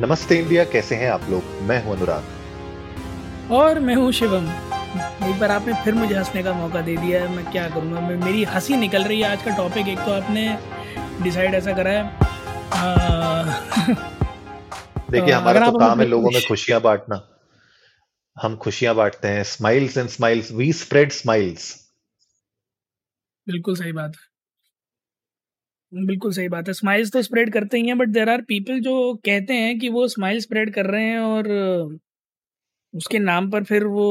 नमस्ते इंडिया कैसे हैं आप लोग? मैं हूँ अनुराग। और मैं हूँ शिवम। एक बार आपने फिर मुझे हंसने का मौका दे दिया है मैं क्या करूँगा? मैं मेरी हँसी निकल रही है आज का टॉपिक एक तो आपने डिसाइड ऐसा करा है। देखिए हमारा तो काम है लोगों में खुशियाँ बांटना। हम खुशियाँ बांटते हैं। Smiles and smiles we spread smiles बिल्कुल सही बात है। बिल्कुल सही बात है। स्माइल्स तो स्प्रेड करते ही हैं बट देर आर पीपल जो कहते हैं कि वो स्माइल स्प्रेड कर रहे हैं और उसके नाम पर फिर वो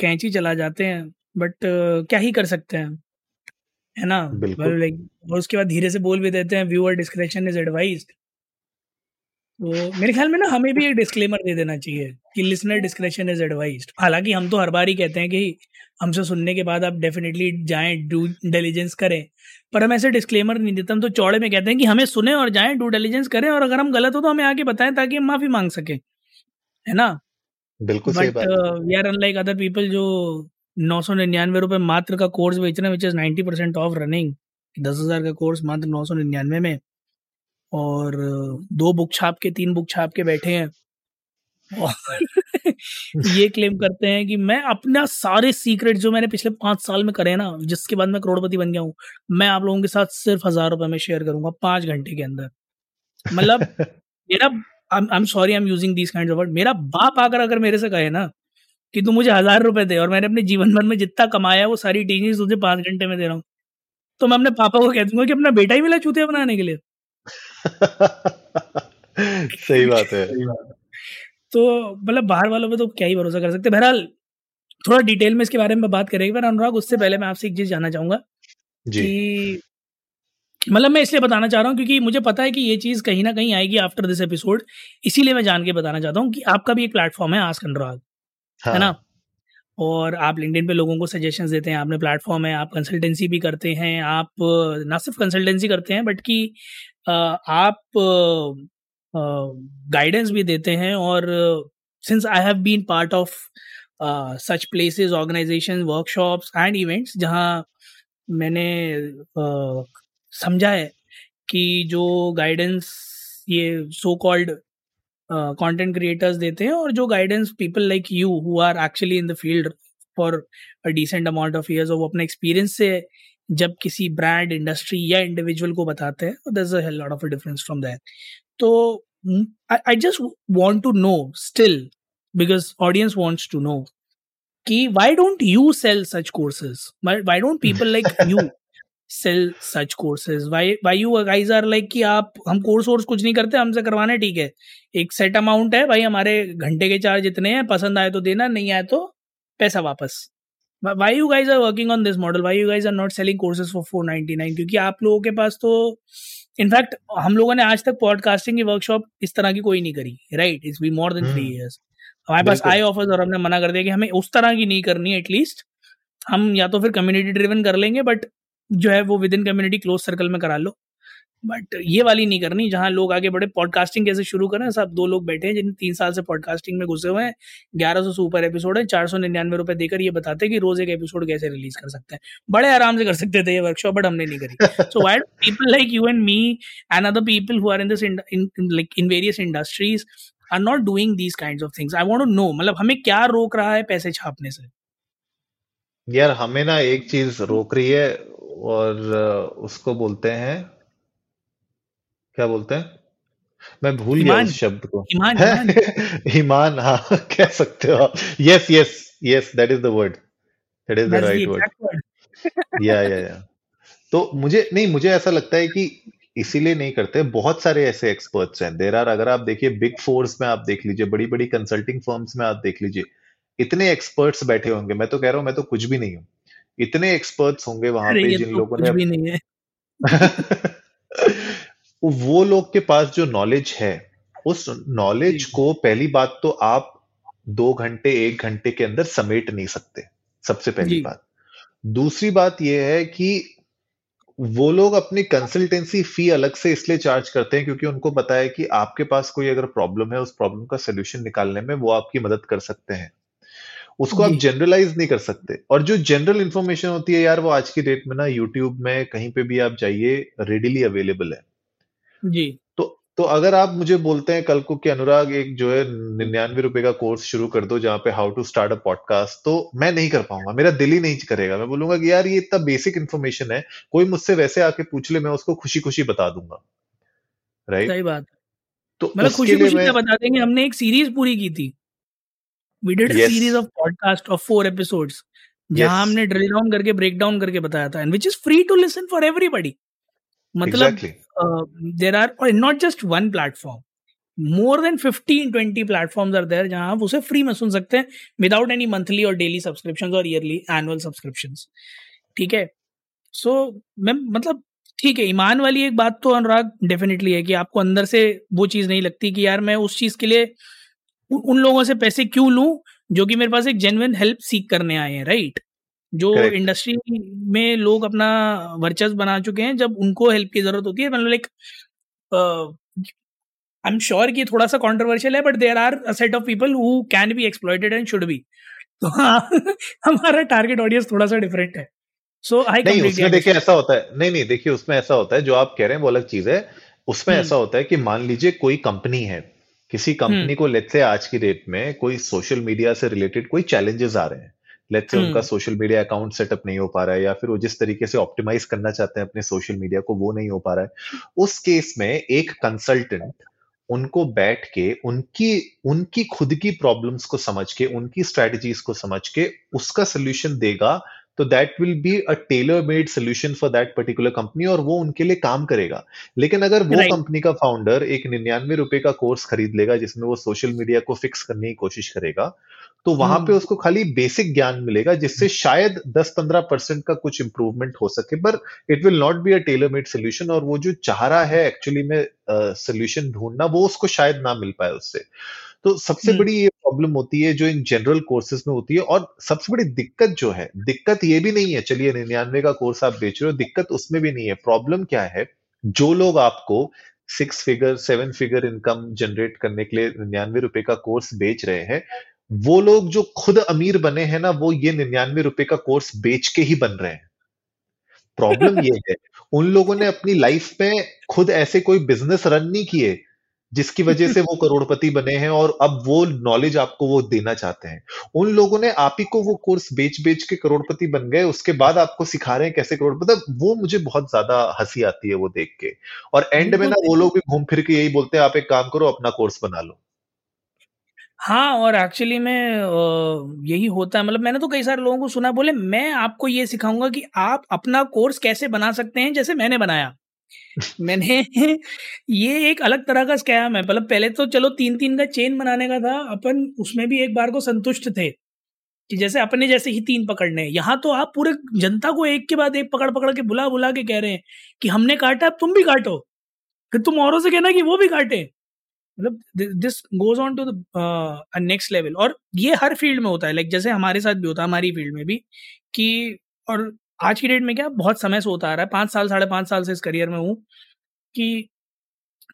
कैंची चला जाते हैं बट क्या ही कर सकते हैं है ना? लाइक और उसके बाद धीरे से बोल भी देते हैं व्यूअर डिस्क्रिप्शन इज़ एडवाइज्ड तो मेरे ख्याल में ना हमें भी एक डिस्क्लेमर दे देना चाहिए कि लिसनर डिस्क्रिप्शन इज़ एडवाइज्ड हालाँकि हम तो हर बार ही कहते हैं कि हमसे सुनने के बाद आप डेफिनेटली जाएँ डू इंटेलिजेंस करें। पर हम ऐसे डिस्क्लेमर नहीं देते हम तो चौड़े में कहते हैं कि हमें सुने और जाएँ डू इंटेलिजेंस करें और अगर हम गलत हो तो हमें आगे बताएँ ताकि हम माफ़ी मांग सकें। है ना? बिल्कुल but we are unlike other people जो नौ सौ निन्यानवे रुपए मात्र का कोर्स बेच रहे हैं which is ninety percent of running दस हज़ार का कोर्स मात्र नौ सौ निन्यानवे में। और दो बुक छाप के तीन बुक छाप के बैठे हैं। और ये क्लेम करते हैं कि मैं अपना सारे सीक्रेट जो मैंने पिछले पाँच साल में करे ना जिसके बाद मैं करोड़पति बन गया हूँ मैं आप लोगों के साथ सिर्फ़ हज़ार रुपए में शेयर करूँगा पाँच घंटे के अंदर। मतलब मेरा I am sorry I am using these kind of word मेरा बाप आकर अगर मेरे से कहे ना कि तू मुझे हज़ार रुपए दे और मैंने अपने जीवन भर में जितना कमाया वो सारी टीचिंग तुझे पाँच घंटे में दे रहा हूँ तो मैं अपने पापा को कह दूँगा कि अपना बेटा ही मिला चूतिया बनाने के लिए। सही बात है। तो मतलब बाहर वालों पे तो क्या ही भरोसा कर सकते बहरहाल थोड़ा डिटेल में इसके बारे में बात करेंगे पर अनुराग उससे पहले मैं आपसे एक चीज़ जानना चाहूँगा कि मतलब मैं इसलिए बताना चाह रहा हूँ क्योंकि मुझे पता है कि ये चीज़ कहीं ना कहीं आएगी आफ्टर दिस एपिसोड इसीलिए मैं जान के बताना चाहता हूँ कि आपका भी एक प्लेटफॉर्म है आस्क अनुराग हाँ. है। ना और आप लिंकडिन पे लोगों को सजेशन देते हैं आपने प्लेटफॉर्म है आप कंसल्टेंसी भी करते हैं आप ना सिर्फ़ कंसल्टेंसी करते हैं बट कि आप गाइडेंस भी देते हैं और since I have been part of such places organisation workshops and events जहाँ मैंने समझा है कि जो गाइडेंस ये सो कॉल्ड कंटेंट क्रिएटर्स देते हैं और जो guidance people like you who are actually in the field for a decent amount of years वो अपने एक्सपीरियंस से जब किसी ब्रांड इंडस्ट्री या इंडिविजुअल को बताते हैं there is a lot of difference from that तो I just want to know still because audience wants to know कि why don't you sell such courses why don't people like you sell such courses why why you guys are like कि आप हम course verse कुछ नहीं करते हमसे करवाने ठीक है। एक सेट अमाउंट है भाई हमारे घंटे के चार्ज इतने हैं पसंद आए तो देना नहीं आए तो पैसा वापस। Why you guys are working on this model why you guys are not selling courses for four ninety nine क्योंकि आप लोगों के पास तो इनफैक्ट हम लोगों ने आज तक पॉडकास्टिंग की वर्कशॉप इस तरह की कोई नहीं करी right it's be more than three years हमारे पास आई ऑफर्स और हमने मना कर दिया कि हमें उस तरह की नहीं करनी एटलीस्ट हम या तो फिर कम्युनिटी ड्रिवन कर लेंगे बट जो है वो within community close circle में करा लो। बट ये वाली नहीं करनी जहाँ लोग आगे बढ़े। पॉडकास्टिंग कैसे शुरू करें? सब दो लोग बैठे हैं जिन तीन साल से पॉडकास्टिंग में घुसे हुए हैं। ग्यारह सौ सुपर एपिसोड है चार सौ निन्यानवे रुपए देकर ये बताते हैं कि रोज एक एपिसोड कैसे रिलीज़ कर सकते हैं। बड़े आराम से कर सकते थे ये वर्कशॉप बट हमने नहीं करी। So why people like you and me and other people who are in this like in various industries are not doing these kind of things I want to know मतलब हमें क्या रोक रहा है पैसे छापने से? यार हमें ना एक चीज़ रोक रही है और उसको बोलते हैं क्या बोलते हैं? मैं भूल गया उस शब्द को। ईमान ईमान। हाँ कह सकते हो yes yes yes that is the word that is the right word yeah yeah yeah तो मुझे नहीं मुझे ऐसा लगता है कि इसीलिए नहीं करते। बहुत सारे ऐसे एक्सपर्ट्स हैं। देर आर अगर आप देखिए बिग फोर्स में आप देख लीजिए बड़ी बड़ी कंसल्टिंग फर्म्स में आप देख लीजिए इतने एक्सपर्ट्स बैठे होंगे। मैं तो कह रहा हूँ मैं तो कुछ भी नहीं हूँ। इतने एक्सपर्ट्स होंगे वहाँ पे जिन तो लोगों ने भी नहीं है। वो लोग के पास जो नॉलेज है उस नॉलेज को पहली बात तो आप दो घंटे एक घंटे के अंदर समेट नहीं सकते सबसे पहली बात। दूसरी बात यह है कि वो लोग अपनी कंसल्टेंसी फ़ी अलग से इसलिए चार्ज करते हैं क्योंकि उनको पता है कि आपके पास कोई अगर प्रॉब्लम है उस प्रॉब्लम का सोल्यूशन निकालने में वो आपकी मदद कर सकते हैं। उसको आप जनरलाइज नहीं कर सकते। और जो जनरल इंफॉर्मेशन होती है यार वो आज की डेट में ना यूट्यूब में कहीं पे भी आप जाइए रेडिली अवेलेबल है। जी। तो तो अगर आप मुझे बोलते हैं कल को कि अनुराग एक जो है निन्यानवे रुपए का कोर्स शुरू कर दो जहाँ पे how to start a podcast तो मैं नहीं कर पाऊँगा मेरा दिल ही नहीं करेगा। मैं बोलूँगा कि यार ये इतना बेसिक इन्फॉर्मेशन है कोई मुझसे वैसे आके पूछ ले मैं उसको खुशी खुशी बता दूँगा। राइट सही बात। तो मतलब खुशी खुशी मैं... बता देंगे हमने एक सीरीज़ पूरी की थी। We did series of podcast of four episodes जहाँ हमने ड्रिल डाउन करके ब्रेक डाउन करके बताया था and which is free to listen for everybody मतलब देर आर और not just one platform more than fifteen twenty platforms are there जहाँ आप उसे फ्री में सुन सकते हैं विदाउट एनी मंथली और डेली सब्सक्रिप्शन और ईयरली एनुअल सब्सक्रिप्शन ठीक है? सो मैं मतलब ठीक है ईमान वाली एक बात तो अनुराग डेफिनेटली है कि आपको अंदर से वो चीज़ नहीं लगती कि यार मैं उस चीज़ के लिए उन लोगों से पैसे क्यों लूँ जो कि मेरे पास एक जेनविन हेल्प सीख करने आए हैं राइट जो इंडस्ट्री में लोग अपना वर्चस्व बना चुके हैं जब उनको हेल्प की ज़रूरत होती है मतलब लाइक आई एम श्योर कि थोड़ा सा कॉन्ट्रोवर्शियल है but there are a set of people who can be exploited and should be तो हाँ हमारा टारगेट ऑडियंस थोड़ा सा डिफरेंट है। सो आई नहीं उसमें देखिए ऐसा होता है नहीं नहीं देखिए उसमें ऐसा होता है जो आप कह रहे हैं वो अलग चीज़ है। उसमें hmm. ऐसा होता है कि मान लीजिए कोई कंपनी है किसी कंपनी hmm. को लेते आज की डेट में कोई सोशल मीडिया से रिलेटेड कोई चैलेंजेस आ रहे हैं। लेट से उनका सोशल मीडिया अकाउंट सेटअप नहीं हो पा रहा है या फिर वो जिस तरीके से ऑप्टिमाइज करना चाहते हैं अपने सोशल मीडिया को वो नहीं हो पा रहा है। उस केस में एक कंसल्टेंट उनको बैठ के उनकी उनकी खुद की प्रॉब्लम्स को समझ के उनकी स्ट्रेटजीज को समझ के उसका सोल्यूशन देगा तो that will be a tailor made solution for that particular company और वो उनके लिए काम करेगा। लेकिन अगर वो कंपनी right. का फाउंडर एक निन्यानवे रुपए का कोर्स खरीद लेगा जिसमें वो सोशल मीडिया को फिक्स करने की कोशिश करेगा तो वहाँ पे हम्म। उसको खाली बेसिक ज्ञान मिलेगा जिससे शायद 10-15 परसेंट का कुछ इंप्रूवमेंट हो सके पर it will not be a tailor made solution और वो जो चाह रहा है एक्चुअली में सोल्यूशन uh, ढूंढना वो उसको शायद ना मिल पाए उससे तो सबसे हम्म। बड़ी ये प्रॉब्लम होती है जो इन जनरल कोर्सेज में होती है और सबसे बड़ी दिक्कत जो है दिक्कत ये भी नहीं है चलिए निन्यानवे का कोर्स आप बेच रहे हो दिक्कत उसमें भी नहीं है प्रॉब्लम क्या है जो लोग आपको six figure seven figure income generate करने के लिए निन्यानवे रुपए का कोर्स बेच रहे हैं वो लोग जो खुद अमीर बने हैं ना वो ये निन्यानवे रुपए का कोर्स बेच के ही बन रहे हैं। प्रॉब्लम ये है उन लोगों ने अपनी लाइफ में खुद ऐसे कोई बिज़नेस रन नहीं किए जिसकी वजह से वो करोड़पति बने हैं और अब वो नॉलेज आपको वो देना चाहते हैं। उन लोगों ने आप ही को वो कोर्स बेच बेच के करोड़पति बन गए उसके बाद आपको सिखा रहे हैं कैसे करोड़ मतलब वो मुझे बहुत ज़्यादा हँसी आती है वो देख के। और एंड में ना वो लोग भी घूम फिर के यही बोलते हैं आप एक काम करो अपना कोर्स बना लो। हाँ और एक्चुअली में यही होता है। मतलब मैंने तो कई सारे लोगों को सुना बोले मैं आपको ये सिखाऊँगा कि आप अपना कोर्स कैसे बना सकते हैं जैसे मैंने बनाया। मैंने ये एक अलग तरह का स्कैम है। मतलब पहले तो चलो तीन तीन का चेन बनाने का था अपन उसमें भी एक बार को संतुष्ट थे कि जैसे अपने जैसे ही तीन पकड़ने यहाँ तो आप पूरे जनता को एक के बाद एक पकड़ पकड़ के बुला बुला के कह रहे हैं कि हमने काटा अब तुम भी काटो। फिर तुम औरों से कहना कि वो भी काटे। मतलब this goes on to next level और ये हर फ़ील्ड में होता है लाइक like, जैसे हमारे साथ भी होता है हमारी फ़ील्ड में भी कि और आज की डेट में क्या बहुत समय से होता आ रहा है पाँच साल साढ़े पाँच साल से इस करियर में हूँ कि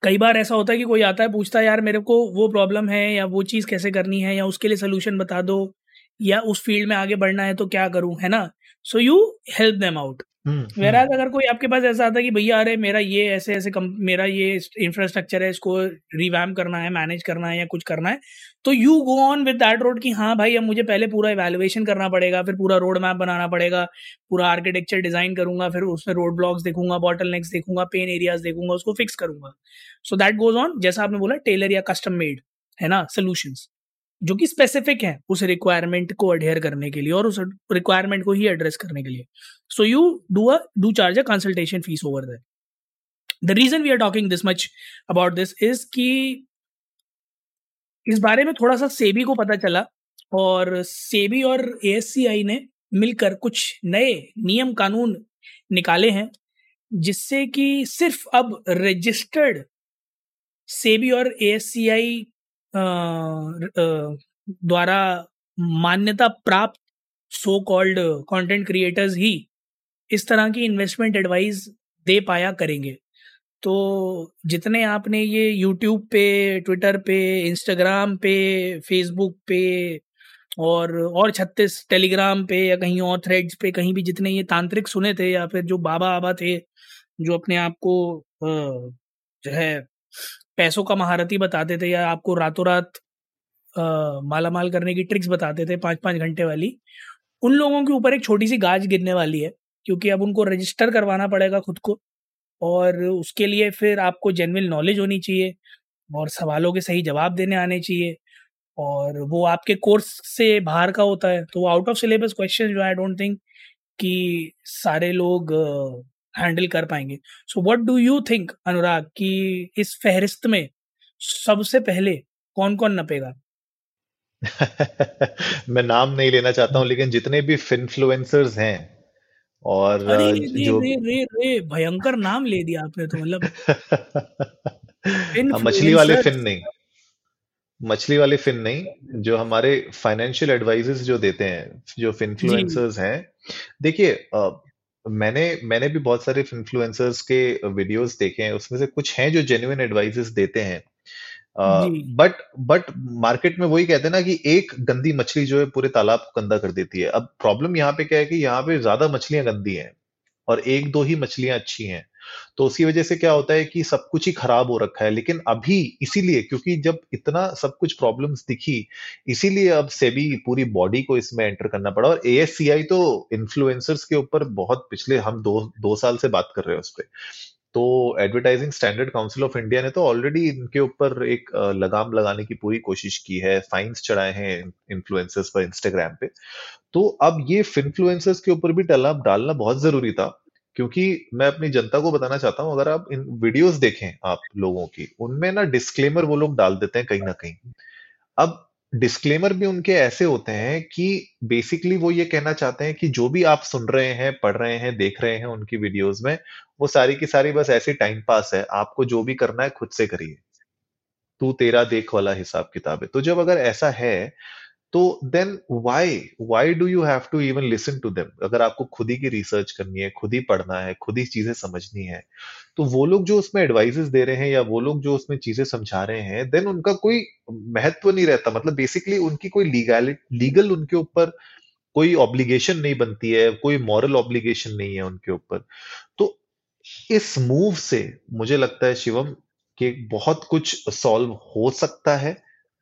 कई बार ऐसा होता है कि कोई आता है पूछता है यार मेरे को वो प्रॉब्लम है या वो चीज़ कैसे करनी है या उसके लिए सोल्यूशन बता दो या उस फ़ील्ड में आगे बढ़ना है तो क्या करूँ? है ना? So you help them out वेराज hmm, अगर कोई आपके पास ऐसा आता है कि भैया अरे मेरा ये ऐसे ऐसे कम मेरा ये इंफ्रास्ट्रक्चर है इसको रिवैम करना है मैनेज करना है या कुछ करना है तो you go on with that road कि हाँ भाई अब मुझे पहले पूरा इवेल्युएशन करना पड़ेगा फिर पूरा रोड मैप बनाना पड़ेगा पूरा आर्किटेक्चर डिज़ाइन करूँगा फिर उसमें रोड ब्लॉक्स देखूँगा बॉटल नेक्स देखूँगा पेन एरियाज़ देखूँगा उसको फिक्स करूँगा। सो दैट गोज ऑन जैसा आपने बोला टेलर या कस्टम मेड है ना सोल्यूशंस जो कि स्पेसिफिक है उस रिक्वायरमेंट को अडेयर करने के लिए और उस रिक्वायरमेंट को ही एड्रेस करने के लिए। So you do a do charge a consultation fees over that the reason we are talking this much about this is कि इस बारे में थोड़ा सा सेबी को पता चला और सेबी और ए ने मिलकर कुछ नए नियम कानून निकाले हैं, जिससे कि सिर्फ़ अब रजिस्टर्ड सेबी और ASCI द्वारा मान्यता प्राप्त सो कॉल्ड कंटेंट क्रिएटर्स ही इस तरह की इन्वेस्टमेंट एडवाइस दे पाया करेंगे। तो जितने आपने ये यूट्यूब पे ट्विटर पे इंस्टाग्राम पे फेसबुक पे और और छत्तीस टेलीग्राम पे या कहीं और थ्रेड्स पे कहीं भी जितने ये तांत्रिक सुने थे या फिर जो बाबा आबा थे जो अपने आप को जो है पैसों का महारती बताते थे या आपको रातों रात माला माल करने की ट्रिक्स बताते थे पाँच पाँच घंटे वाली, उन लोगों के ऊपर एक छोटी सी गाज गिरने वाली है, क्योंकि अब उनको रजिस्टर करवाना पड़ेगा खुद को और उसके लिए फिर आपको जेनविन नॉलेज होनी चाहिए और सवालों के सही जवाब देने आने चाहिए और वो आपके कोर्स से बाहर का होता है। तो वो आउट ऑफ़ सिलेबस क्वेश्चन जो आई डोंट थिंक कि सारे लोग हैंडल कर पाएँगे। So what do you think Anurag कि इस फहरिस्त में सबसे पहले कौन कौन नपेगा? मैं नाम नहीं लेना चाहता हूँ लेकिन जितने भी फिनफ्लुएंसर्स हैं और अरे रे जो रे रे रे भयंकर नाम ले दिया आपने तो मतलब हाँ, मछली वाले फिन नहीं। मछली वाले फिन नहीं जो हमारे फाइनेंशियल एडवाइजर्स जो देते हैं जो फिनफ्लुएंसर्स हैं। देखिए मैंने मैंने भी बहुत सारे इन्फ्लुएंसर्स के वीडियोस देखे हैं उसमें से कुछ हैं जो जेन्युइन एडवाइजेस देते हैं। बट बट मार्केट में वही कहते हैं ना कि एक गंदी मछली जो है पूरे तालाब को गंदा कर देती है। अब प्रॉब्लम यहाँ पे क्या है कि यहाँ पे ज़्यादा मछलियाँ गंदी हैं और एक दो ही मछलियाँ अच्छी हैं। तो उसकी वजह से क्या होता है कि सब कुछ ही खराब हो रखा है। लेकिन अभी इसीलिए, क्योंकि जब इतना सब कुछ प्रॉब्लम्स दिखी, इसीलिए अब सेबी पूरी बॉडी को इसमें एंटर करना पड़ा। और एएससीआई तो इन्फ्लुएंसर्स के ऊपर बहुत पिछले हम दो दो साल से बात कर रहे हैं उस पर तो advertising standard council of India ने तो ऑलरेडी इनके ऊपर एक लगाम लगाने की पूरी कोशिश की है फाइन्स चढ़ाए हैं इन्फ्लुएंसर्स पर इंस्टाग्राम पे। तो अब ये इन्फ्लुएंसर्स के ऊपर भी टलाब डालना बहुत ज़रूरी था। क्योंकि मैं अपनी जनता को बताना चाहता हूँ, अगर आप इन वीडियोस देखें आप लोगों की, उनमें ना डिस्क्लेमर वो लोग डाल देते हैं कहीं ना कहीं। अब डिस्क्लेमर भी उनके ऐसे होते हैं कि बेसिकली वो ये कहना चाहते हैं कि जो भी आप सुन रहे हैं, पढ़ रहे हैं, देख रहे हैं उनकी वीडियोस में, वो सारी की सारी बस ऐसी टाइम पास है, आपको जो भी करना है खुद से करिए। तू तेरा देख वाला हिसाब किताब है। तो जब अगर ऐसा है तो then why why do you have to even listen to them अगर आपको खुद ही की रिसर्च करनी है, खुद ही पढ़ना है, खुद ही चीज़ें समझनी है तो वो लोग जो उसमें एडवाइजेस दे रहे हैं या वो लोग जो उसमें चीज़ें समझा रहे हैं देन उनका कोई महत्व नहीं रहता। मतलब बेसिकली उनकी कोई लीगल लीगल उनके ऊपर कोई ऑब्लिगेशन नहीं बनती है, कोई मॉरल ऑब्लिगेशन नहीं है उनके ऊपर। तो इस मूव से मुझे लगता है शिवम, कि बहुत कुछ सॉल्व हो सकता है।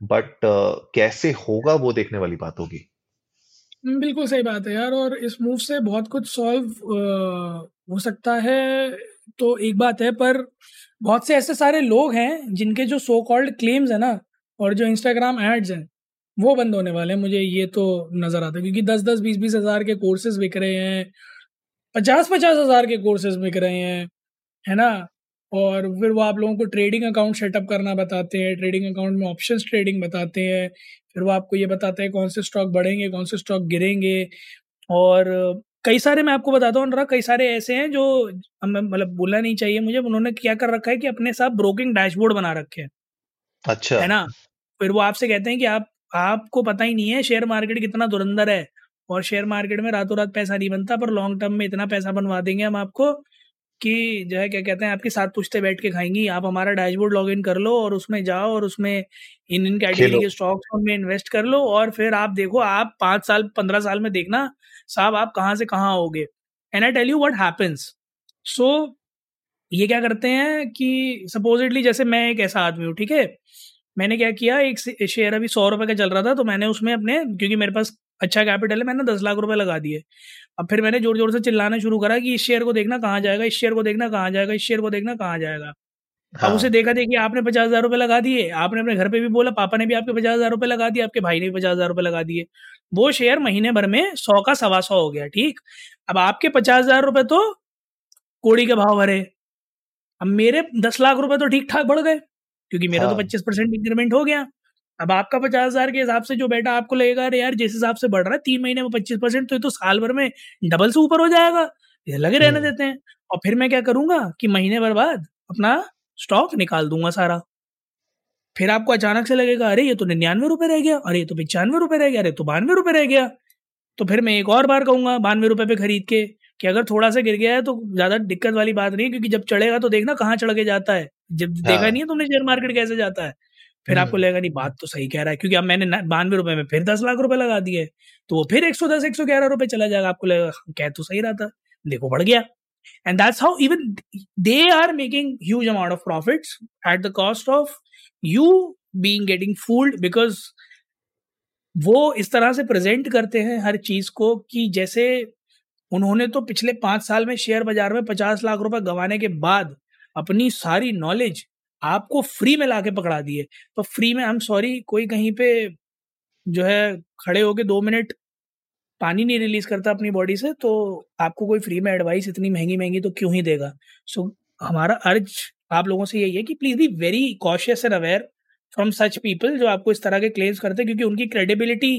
बट uh, कैसे होगा वो देखने वाली बात होगी। बिल्कुल सही बात है यार और इस मूव से बहुत कुछ सॉल्व हो सकता है तो एक बात है पर बहुत से ऐसे सारे लोग हैं जिनके जो सो कॉल्ड क्लेम्स है ना और जो इंस्टाग्राम एड्स हैं वो बंद होने वाले हैं। मुझे ये तो नज़र आता है क्योंकि दस दस बीस बीस हज़ार के कोर्सेज बिक रहे हैं पचास पचास हज़ार के कोर्सेज बिक रहे हैं है ना? और फिर वो आप लोगों को ट्रेडिंग अकाउंट सेटअप करना बताते हैं ट्रेडिंग अकाउंट में ऑप्शंस ट्रेडिंग बताते हैं फिर वो आपको ये बताते हैं कौन से स्टॉक बढ़ेंगे कौन से स्टॉक गिरेंगे। और कई सारे मैं आपको बताता हूँ अनुराग कई सारे ऐसे हैं जो मतलब बोलना नहीं चाहिए मुझे। उन्होंने क्या कर रखा है कि अपने साथ ब्रोकिंग डैशबोर्ड बना रखे हैं। अच्छा। है ना? फिर वो आपसे कहते हैं कि आप आपको पता ही नहीं है शेयर मार्केट कितना दुरंदर है। और शेयर मार्केट में रातों रात पैसा नहीं बनता पर लॉन्ग टर्म में इतना पैसा बनवा देंगे हम आपको। कि जो है क्या कहते हैं आपके साथ पुश्ते बैठ के खाएँगी। आप हमारा डैशबोर्ड लॉग इन कर लो और उसमें जाओ और उसमें इन इन कैटेगरी के स्टॉक्स में इन्वेस्ट कर लो और फिर आप देखो आप पाँच साल पंद्रह साल में देखना साहब आप कहाँ से कहाँ आओगे। And I tell you what happens so ये क्या करते हैं कि सपोजिटली जैसे मैं एक ऐसा आदमी हूँ ठीक है? मैंने क्या किया एक शेयर अभी सौ रुपये का चल रहा था तो मैंने उसमें अपने क्योंकि मेरे पास अच्छा कैपिटल है मैंने दस लाख रुपए लगा दिए। अब फिर मैंने ज़ोर ज़ोर से चिल्लाना शुरू करा कि इस शेयर को देखना कहाँ जाएगा इस शेयर को देखना कहाँ जाएगा इस शेयर को देखना कहाँ जाएगा। हाँ। अब उसे देखा देखिए आपने पचास हज़ार रुपये लगा दिए आपने अपने घर पे भी बोला पापा ने भी आपके पचास हज़ार रुपये लगा दिए आपके भाई ने भी पचास हज़ार रुपये लगा दिए। वो शेयर महीने भर में सौ का सवा सौ हो गया ठीक? अब आपके पचास हज़ार रुपये तो कोड़ी के भाव भरे। अब मेरे दस लाख रुपए तो ठीक ठाक बढ़ गए क्योंकि मेरा तो हाँ। तो पच्चीस परसेंट इंक्रीमेंट हो गया। अब आपका पचास हज़ार के हिसाब से जो बेटा आपको लगेगा अरे यार जिस हिसाब से बढ़ रहा है तीन महीने में पच्चीस परसेंट तो ये तो साल भर में डबल से ऊपर हो जाएगा। ये लगे रहने हम्म। देते हैं। और फिर मैं क्या करूँगा कि महीने भर बाद अपना स्टॉक निकाल दूँगा सारा। फिर आपको अचानक से लगेगा अरे ये तो निन्यानवे रुपए रह गया अरे ये तो पचानवे रुपए रह गया अरे तो बानवे रुपए रह गया। तो फिर मैं एक और बार कहूँगा बानवे रुपए पे खरीद के कि अगर थोड़ा सा गिर गया है तो ज़्यादा दिक्कत वाली बात नहीं है क्योंकि जब चढ़ेगा तो देखना कहाँ चढ़ के जाता है। जब देखा हाँ। नहीं है तुमने शेयर मार्केट कैसे जाता है। फिर आपको हम्म। लगेगा नहीं बात तो सही कह रहा है। क्योंकि अब मैंने बानवे रुपए में फिर दस लाख रुपए लगा दिए। तो वो फिर एक सौ दस एक सौ ग्यारह रुपए चला जाएगा। आपको लगेगा कह तो सही रहा था। देखो बढ़ गया। And that's how even they are making huge amount of profits at the cost of you being getting fooled because वो इस तरह से प्रेजेंट करते हैं हर चीज़ को कि जैसे उन्होंने तो पिछले पाँच साल में शेयर बाज़ार में पचास लाख रुपए गंवाने के बाद अपनी सारी नॉलेज आपको फ्री में लाके पकड़ा दिए। तो फ्री में आई एम सॉरी कोई कहीं पे जो है खड़े होके दो मिनट पानी नहीं रिलीज़ करता अपनी बॉडी से तो आपको कोई फ्री में एडवाइस इतनी महँगी महँगी तो क्यों ही देगा? सो so, हमारा अर्ज़ आप लोगों से यही है कि please be very cautious and aware from such people जो आपको इस तरह के क्लेम्स करते हैं क्योंकि उनकी क्रेडिबिलिटी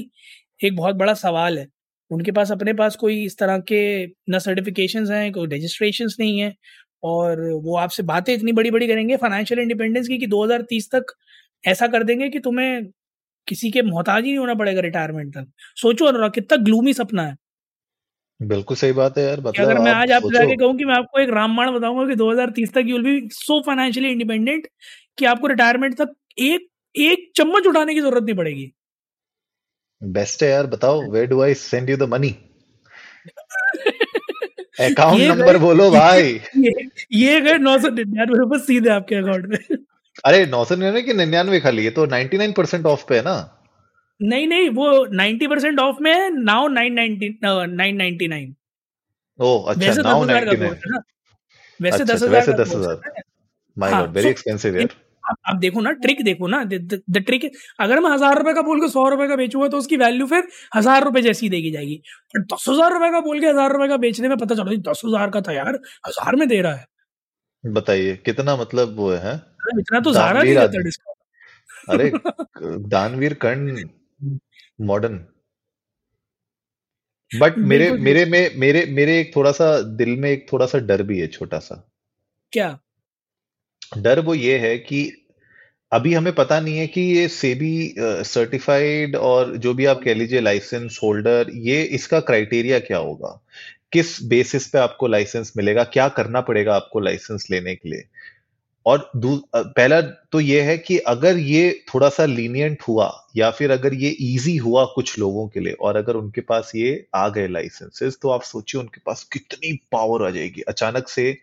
एक बहुत बड़ा सवाल है। उनके पास अपने पास कोई इस तरह के न सर्टिफिकेशन हैं कोई रजिस्ट्रेशन नहीं है और वो आपसे बातें इतनी बड़ी बड़ी करेंगे फाइनेंशियल इंडिपेंडेंस की कि 2030 तक ऐसा कर देंगे कि तुम्हें किसी के मोहताज ही नहीं होना पड़ेगा रिटायरमेंट तक। सोचो अनुराग कितना ग्लूमी सपना है। बिल्कुल सही बात है यार मतलब अगर मैं आज आपको जाके कहूँ कि मैं आपको एक रामबाण बताऊँगा कि 2030 तक you will be so financially independent कि आपको रिटायरमेंट तक एक एक चम्मच उठाने की ज़रूरत नहीं पड़ेगी। बेस्ट है यार बताओ where do I send you the money account number बोलो भाई। ये, ये गए नौ सौ निन्यानवे रुपए सीधे आपके अकाउंट में। अरे नौ सौ निन्यानवे की निन्यानवे खाली है तो नाइनटी नाइन परसेंट ऑफ़ पे है ना? नहीं नहीं वो नाइनटी परसेंट ऑफ़ में है now nine ninety nine ninety nine. ओ अच्छा नाउ नाइनटी नाइन। वैसे दस अच्छा, हज़ार दस हज़ार। माय गॉड वेरी एक्सपेंसिव यार। आप देखो ना ट्रिक देखो ना द ट्रिक अगर मैं हज़ार रुपए का बोल के सौ रुपए का बेचूँगा तो उसकी वैल्यू फिर हज़ार रुपए जैसी देगी जाएगी। पर दस हज़ार रुपए का बोल के हज़ार रुपए का बेचने में पता चलो दस हज़ार का था यार हज़ार में दे रहा है। बताइए कितना मतलब वो है इतना तो ज़्यादा नहीं रहता डिस्काउंट अरे दानवीर कर्ण मॉडर्न बट मेरे मेरे में मेरे मेरे एक थोड़ा सा दिल में एक थोड़ा सा डर भी है छोटा सा। क्या? डर वो ये है कि अभी हमें पता नहीं है कि ये सेबी सर्टिफाइड और जो भी आप कह लीजिए लाइसेंस होल्डर ये इसका क्राइटेरिया क्या होगा? किस बेसिस पे आपको लाइसेंस मिलेगा? क्या करना पड़ेगा आपको लाइसेंस लेने के लिए? और पहला तो ये है कि अगर ये थोड़ा सा लीनियंट हुआ या फिर अगर ये इजी हुआ कुछ लोगों के लिए और अगर उनके पास ये आ गए लाइसेंसेस तो आप सोचिए उनके पास कितनी पावर आ जाएगी। अचानक से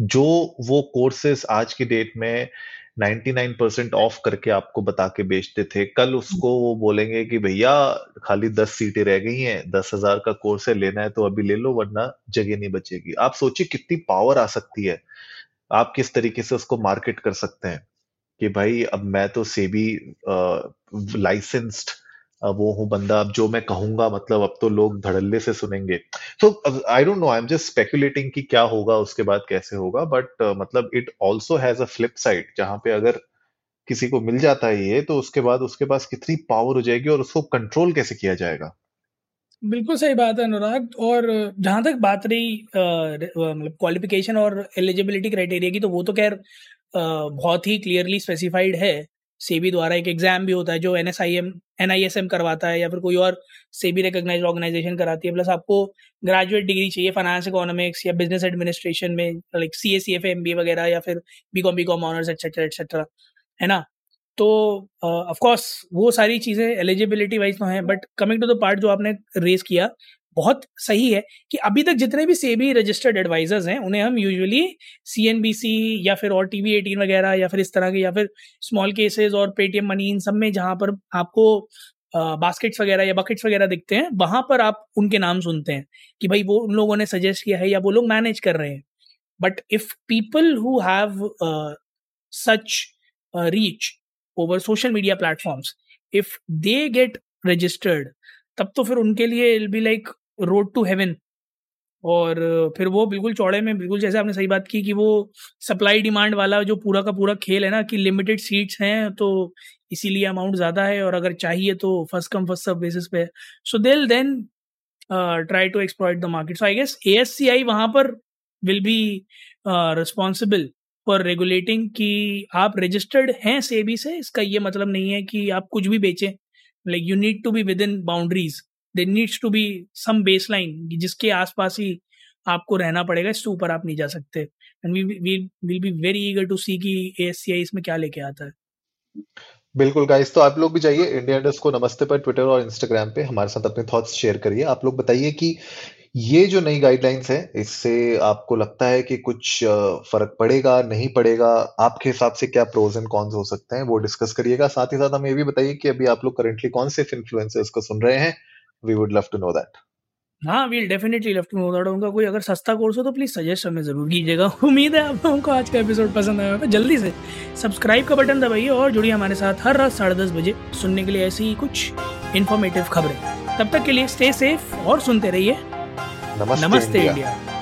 जो वो कोर्सेस आज की डेट में 99 परसेंट ऑफ़ करके आपको बता के बेचते थे, कल उसको वो बोलेंगे कि भैया खाली 10 सीटें रह गई हैं, दस हज़ार का कोर्स है, लेना है तो अभी ले लो, वरना जगह नहीं बचेगी। आप सोचिए कितनी पावर आ सकती है। आप किस तरीके से उसको मार्केट कर सकते हैं? कि भाई अब मैं तो सेबी लाइसेंस्ड वो हूँ बंदा अब जो मैं कहूँगा मतलब अब तो लोग धड़ल्ले से सुनेंगे। तो I don't know I am just speculating कि क्या होगा उसके बाद कैसे होगा बट uh, मतलब it also has a flip side जहाँ पे अगर किसी को मिल जाता है ये तो उसके बाद उसके पास कितनी पावर हो जाएगी और उसको कंट्रोल कैसे किया जाएगा? बिल्कुल सही बात है, अनुराग। और जहाँ तक बात रही मतलब क्वालिफिकेशन और एलिजिबिलिटी क्राइटेरिया की तो वो तो खैर बहुत ही क्लियरली स्पेसिफाइड है। सेबी द्वारा एक एग्ज़ाम भी होता है, जो N S I M N I S M करवाता है, या फिर कोई और सेबी रिकोगनाइज ऑर्गेनाइजेशन कराती है। प्लस आपको ग्रेजुएट डिग्री चाहिए फाइनेंस इकोनॉमिक्स या बिज़नेस एडमिनिस्ट्रेशन में like C S C F M B वगैरह, या फिर B com B com honours et cetera et cetera है ना? तो ऑफ़ कोर्स वो सारी चीज़ें एलिजिबिलिटी वाइज तो हैं but coming to the part जो आपने रेज किया, बहुत सही है कि अभी तक जितने भी सेबी रजिस्टर्ड एडवाइजर्स हैं, उन्हें हम usually C N B C या फिर और टी वी एटीन वगैरह या फिर इस तरह के या फिर स्मॉल केसेस और पेटीएम मनी इन सब में जहाँ पर आपको बास्केट्स वगैरह या बकेट्स वगैरह दिखते हैं, वहाँ पर आप उनके नाम सुनते हैं कि भाई वो उन लोगों ने सजेस्ट किया है या वो लोग मैनेज कर रहे हैं। But if people who have such reach over social media platforms if they get registered तब तो फिर उनके लिए it'll be like road to heaven और फिर वो बिल्कुल चौड़े में, बिल्कुल जैसे आपने सही बात की कि वो सप्लाई डिमांड वाला जो पूरा का पूरा खेल है ना कि लिमिटेड सीट्स हैं तो इसीलिए अमाउंट ज़्यादा है और अगर चाहिए तो first come first serve basis पे so they'll then try to exploit the market so I guess A S C I वहाँ पर will be responsible for regulating कि आप रजिस्टर्ड हैं सेबी से, इसका ये मतलब नहीं है कि आप कुछ भी बेचें। Like you need to be within boundaries there needs to be some base line जिसके आसपास ही आपको रहना पड़ेगा, इससे ऊपर आप नहीं जा सकते। And we will be very eager to see कि ए इसमें क्या लेके आता है। बिल्कुल गाइस तो आप लोग भी जाइए इंडिया इंडस्ट को नमस्ते पर ट्विटर और इंस्टाग्राम पे। हमारे साथ अपने थॉट्स शेयर करिए। आप लोग बताइए कि ये जो नई गाइडलाइंस है, इससे आपको लगता है कि कुछ फ़र्क पड़ेगा, नहीं पड़ेगा? आपके हिसाब से क्या प्रोज एंड कॉन्स हो सकते हैं? वो डिस्कस करिएगा। साथ ही साथ हमें ये भी बताइए कि अभी आप लोग करेंटली कौन से इन्फ्लुएंसर्स को सुन रहे हैं? We would love to know that हाँ we'll definitely love to know that उनका कोई अगर सस्ता कोर्स हो तो प्लीज़ सजेस्ट हमें ज़रूर कीजिएगा। उम्मीद है आप लोगों को आज का एपिसोड पसंद आया होगा। जल्दी से सब्सक्राइब का बटन दबाइए और जुड़िए हमारे साथ हर रात साढ़े दस बजे सुनने के लिए ऐसी ही कुछ इन्फॉर्मेटिव खबरें। तब तक के लिए स्टे सेफ़ और सुनते रहिए। नमस्ते, नमस्ते इंडिया, इंडिया।